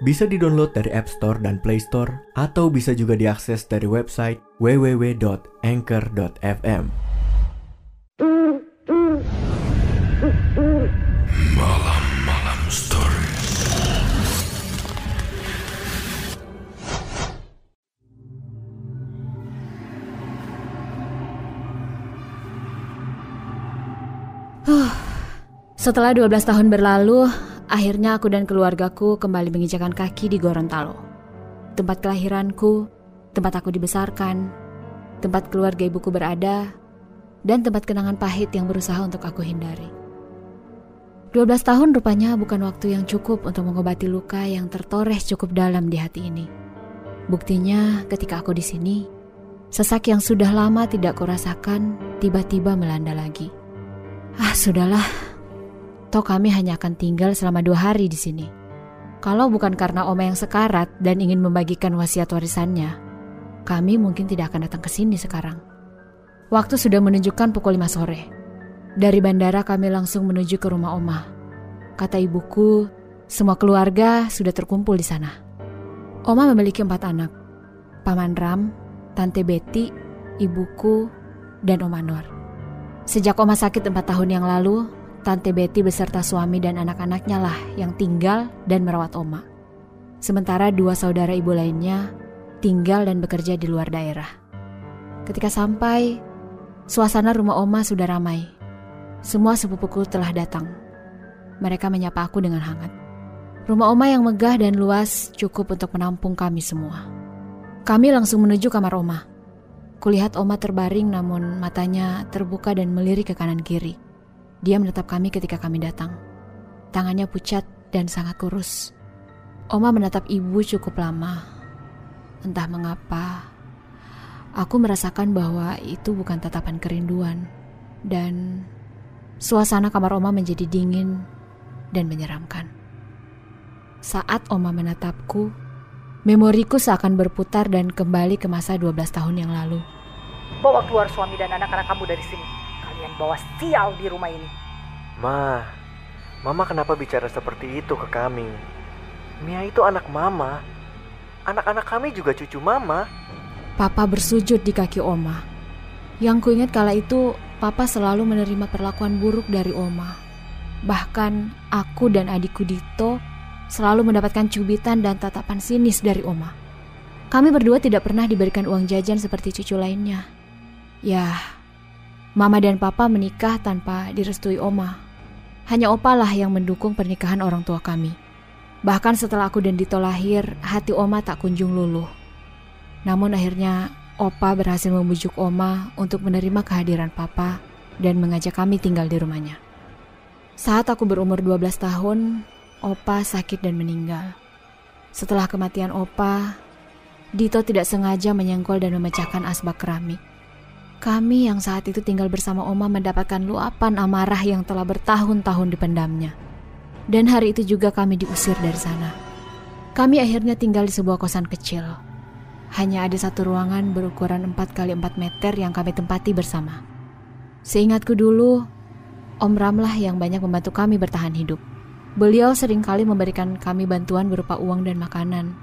Bisa di-download dari App Store dan Play Store atau bisa juga diakses dari website www.anchor.fm. Malam-malam stories. Setelah 12 tahun berlalu, akhirnya aku dan keluargaku kembali menginjakan kaki di Gorontalo. Tempat kelahiranku, tempat aku dibesarkan, tempat keluarga ibuku berada, dan tempat kenangan pahit yang berusaha untuk aku hindari. 12 tahun rupanya bukan waktu yang cukup untuk mengobati luka yang tertoreh cukup dalam di hati ini. Buktinya ketika aku di sini, sesak yang sudah lama tidak kurasakan tiba-tiba melanda lagi. Ah, sudahlah, Toh kami hanya akan tinggal selama dua hari di sini. Kalau bukan karena Oma yang sekarat dan ingin membagikan wasiat warisannya, kami mungkin tidak akan datang ke sini sekarang. Waktu sudah menunjukkan pukul 5 sore. Dari bandara kami langsung menuju ke rumah Oma. Kata ibuku, semua keluarga sudah terkumpul di sana. Oma memiliki empat anak. Paman Ram, Tante Betty, ibuku, dan Oma Nur. Sejak Oma sakit empat tahun yang lalu, Tante Betty beserta suami dan anak-anaknya lah yang tinggal dan merawat Oma. Sementara dua saudara ibu lainnya tinggal dan bekerja di luar daerah. Ketika sampai, suasana rumah Oma sudah ramai. Semua sepupuku telah datang. Mereka menyapa aku dengan hangat. Rumah Oma yang megah dan luas cukup untuk menampung kami semua. Kami langsung menuju kamar Oma. Kulihat Oma terbaring namun matanya terbuka dan melirik ke kanan kiri. Dia menetap kami ketika kami datang. Tangannya pucat dan sangat kurus. Oma menatap ibu cukup lama. Entah mengapa, aku merasakan bahwa itu bukan tatapan kerinduan. Dan suasana kamar Oma menjadi dingin dan menyeramkan. Saat Oma menatapku, memoriku seakan berputar dan kembali ke masa 12 tahun yang lalu. Bawa keluar suami dan anak-anak kamu dari sini. Kalian bawa sial di rumah ini. Ma, Mama kenapa bicara seperti itu ke kami? Mia itu anak Mama. Anak-anak kami juga cucu Mama. Papa bersujud di kaki Oma. Yang kuingat kala itu, Papa selalu menerima perlakuan buruk dari Oma. Bahkan aku dan adikku Dito selalu mendapatkan cubitan dan tatapan sinis dari Oma. Kami berdua tidak pernah diberikan uang jajan seperti cucu lainnya. Ya, Mama dan Papa menikah tanpa direstui Oma. Hanya Opa lah yang mendukung pernikahan orang tua kami. Bahkan setelah aku dan Dito lahir, hati Oma tak kunjung luluh. Namun akhirnya Opa berhasil membujuk Oma untuk menerima kehadiran Papa dan mengajak kami tinggal di rumahnya. Saat aku berumur 12 tahun, Opa sakit dan meninggal. Setelah kematian Opa, Dito tidak sengaja menyenggol dan memecahkan asbak keramik. Kami yang saat itu tinggal bersama Oma mendapatkan luapan amarah yang telah bertahun-tahun dipendamnya. Dan hari itu juga kami diusir dari sana. Kami akhirnya tinggal di sebuah kosan kecil. Hanya ada satu ruangan berukuran 4 kali 4 meter yang kami tempati bersama. Seingatku dulu, Om Ramlah yang banyak membantu kami bertahan hidup. Beliau sering kali memberikan kami bantuan berupa uang dan makanan.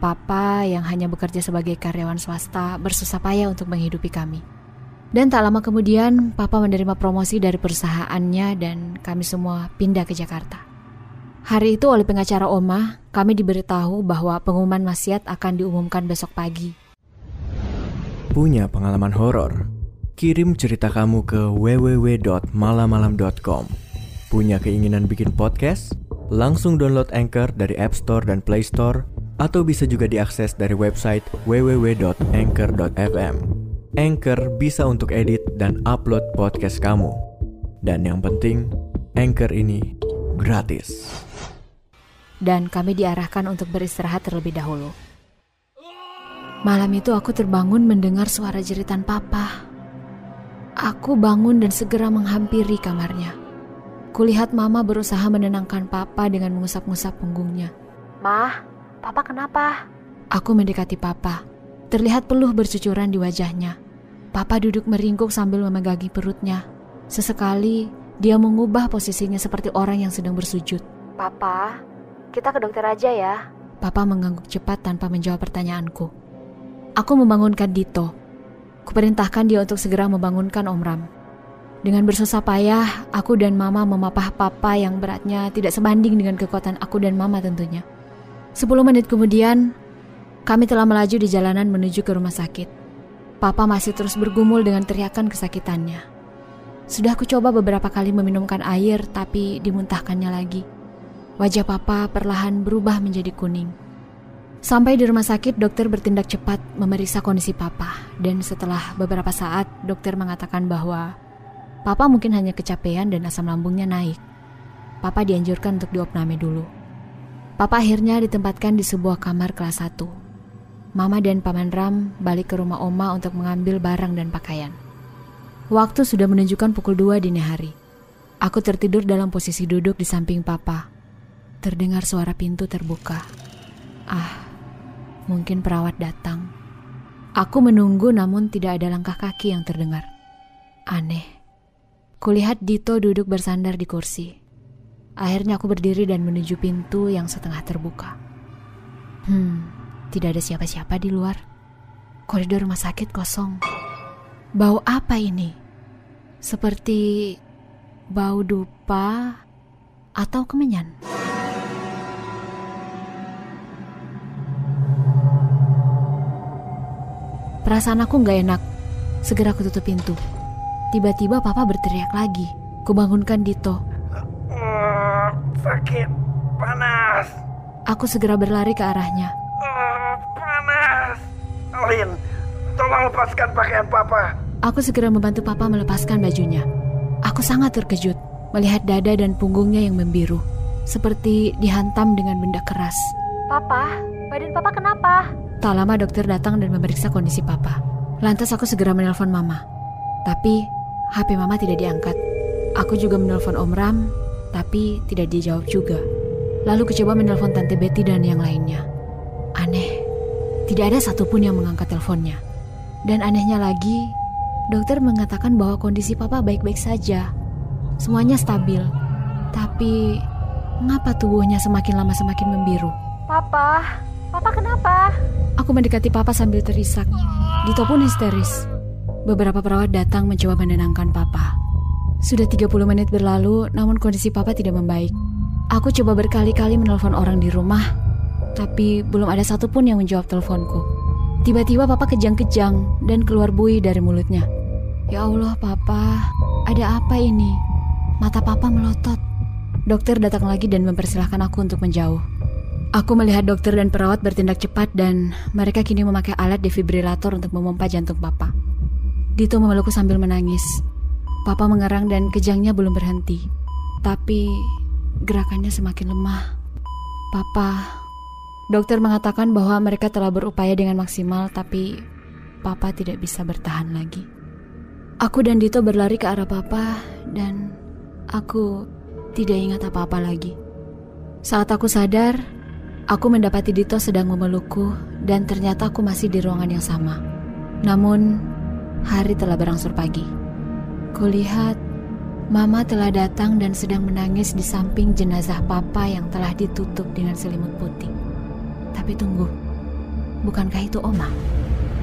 Papa yang hanya bekerja sebagai karyawan swasta bersusah payah untuk menghidupi kami. Dan tak lama kemudian, Papa menerima promosi dari perusahaannya dan kami semua pindah ke Jakarta. Hari itu oleh pengacara Oma, kami diberitahu bahwa pengumuman wasiat akan diumumkan besok pagi. Punya pengalaman horor? Kirim cerita kamu ke www.malamalam.com. Punya keinginan bikin podcast? Langsung download Anchor dari App Store dan Play Store atau bisa juga diakses dari website www.anchor.fm. Anchor bisa untuk edit dan upload podcast kamu. Dan yang penting, Anchor ini gratis. Dan kami diarahkan untuk beristirahat terlebih dahulu. Malam itu aku terbangun mendengar suara jeritan papa. Aku bangun dan segera menghampiri kamarnya. Kulihat mama berusaha menenangkan papa dengan mengusap-ngusap punggungnya. Mah, papa kenapa? Aku mendekati papa. Terlihat peluh bercucuran di wajahnya. Papa duduk meringkuk sambil memegangi perutnya. Sesekali, dia mengubah posisinya seperti orang yang sedang bersujud. Papa, kita ke dokter aja ya. Papa mengangguk cepat tanpa menjawab pertanyaanku. Aku membangunkan Dito. Kuperintahkan dia untuk segera membangunkan Om Ram. Dengan bersusah payah, aku dan Mama memapah Papa yang beratnya tidak sebanding dengan kekuatan aku dan Mama tentunya. Sepuluh menit kemudian, kami telah melaju di jalanan menuju ke rumah sakit. Papa masih terus bergumul dengan teriakan kesakitannya. Sudah aku coba beberapa kali meminumkan air, tapi dimuntahkannya lagi. Wajah Papa perlahan berubah menjadi kuning. Sampai di rumah sakit, dokter bertindak cepat memeriksa kondisi papa. Dan setelah beberapa saat, dokter mengatakan bahwa papa mungkin hanya kecapean dan asam lambungnya naik. Papa dianjurkan untuk diopname dulu. Papa akhirnya ditempatkan di sebuah kamar kelas 1. Mama dan Paman Ram balik ke rumah Oma untuk mengambil barang dan pakaian. Waktu sudah menunjukkan pukul 2 dini hari. Aku tertidur dalam posisi duduk di samping papa. Terdengar suara pintu terbuka. Ah, Mungkin perawat datang. Aku menunggu namun tidak ada langkah kaki yang terdengar. Aneh. Kulihat Dito duduk bersandar di kursi. Akhirnya aku berdiri dan menuju pintu yang setengah terbuka. Hmm, tidak ada siapa-siapa di luar. Koridor rumah sakit kosong. Bau apa ini? Seperti bau dupa atau kemenyan. Perasaan aku nggak enak. Segera aku tutup pintu. Tiba-tiba papa berteriak lagi. Kubangunkan Dito. Uh, sakit, panas. Aku segera berlari ke arahnya. Lin, tolong lepaskan pakaian papa. Aku segera membantu papa melepaskan bajunya. Aku sangat terkejut melihat dada dan punggungnya yang membiru. Seperti dihantam dengan benda keras. Papa, badan papa kenapa? Tak lama dokter datang dan memeriksa kondisi papa. Lantas aku segera menelpon mama. Tapi HP mama tidak diangkat. Aku juga menelpon Om Ram, tapi tidak dijawab juga. Lalu coba menelpon Tante Betty dan yang lainnya. Tidak ada satupun yang mengangkat teleponnya. Dan anehnya lagi, dokter mengatakan bahwa kondisi papa baik-baik saja. Semuanya stabil. Tapi, mengapa tubuhnya semakin lama semakin membiru? Papa, papa kenapa? Aku mendekati papa sambil terisak. Dito pun histeris. Beberapa perawat datang mencoba menenangkan papa. Sudah 30 menit berlalu, namun kondisi papa tidak membaik. Aku coba berkali-kali menelpon orang di rumah, tapi belum ada satupun yang menjawab teleponku. Tiba-tiba papa kejang-kejang dan keluar buih dari mulutnya. Ya Allah, papa, ada apa ini? Mata papa melotot. Dokter datang lagi dan mempersilahkan aku untuk menjauh. Aku melihat dokter dan perawat bertindak cepat dan mereka kini memakai alat defibrilator untuk memompa jantung papa. Dito memelukku sambil menangis. Papa mengerang dan kejangnya belum berhenti. Tapi gerakannya semakin lemah. Papa, dokter mengatakan bahwa mereka telah berupaya dengan maksimal tapi papa tidak bisa bertahan lagi. Aku dan Dito berlari ke arah papa dan aku tidak ingat apa-apa lagi. Saat aku sadar, Aku mendapati Dito sedang memelukku dan ternyata aku masih di ruangan yang sama. Namun, hari telah berangsur pagi. Kulihat Mama telah datang dan sedang menangis di samping jenazah papa yang telah ditutup dengan selimut putih. Tapi tunggu, bukankah itu Oma?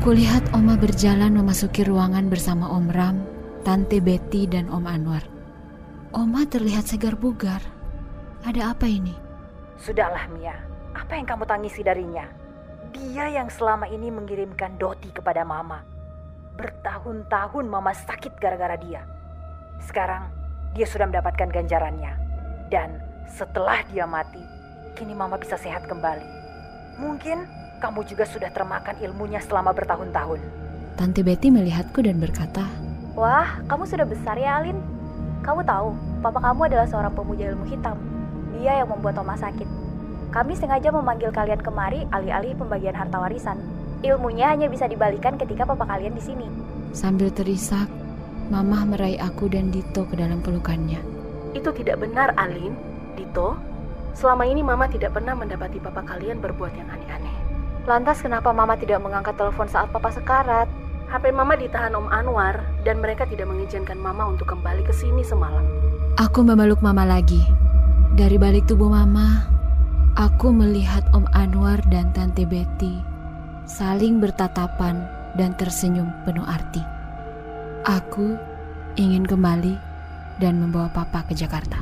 Kulihat Oma berjalan memasuki ruangan bersama Om Ram, Tante Betty, dan Om Anwar. Oma terlihat segar bugar. Ada apa ini? Sudahlah Mia, apa yang kamu tangisi darinya? Dia yang selama ini mengirimkan Doti kepada Mama. Bertahun-tahun Mama sakit gara-gara dia. Sekarang dia sudah mendapatkan ganjarannya. Dan setelah dia mati, kini Mama bisa sehat kembali. Mungkin kamu juga sudah termakan ilmunya selama bertahun-tahun. Tante Betty melihatku dan berkata, Wah, kamu sudah besar ya, Alin. Kamu tahu, papa kamu adalah seorang pemuja ilmu hitam. Dia yang membuat Oma sakit. Kami sengaja memanggil kalian kemari alih-alih pembagian harta warisan. Ilmunya hanya bisa dibalikan ketika papa kalian di sini. Sambil terisak, Mama meraih aku dan Dito ke dalam pelukannya. Itu tidak benar, Alin. Dito, selama ini Mama tidak pernah mendapati papa kalian berbuat yang aneh-aneh. Lantas kenapa mama tidak mengangkat telepon saat papa sekarat? HP Mama ditahan Om Anwar dan mereka tidak mengizinkan Mama untuk kembali ke sini semalam. Aku memeluk Mama lagi. Dari balik tubuh Mama, aku melihat Om Anwar dan Tante Betty saling bertatapan dan tersenyum penuh arti. Aku ingin kembali dan membawa Papa ke Jakarta.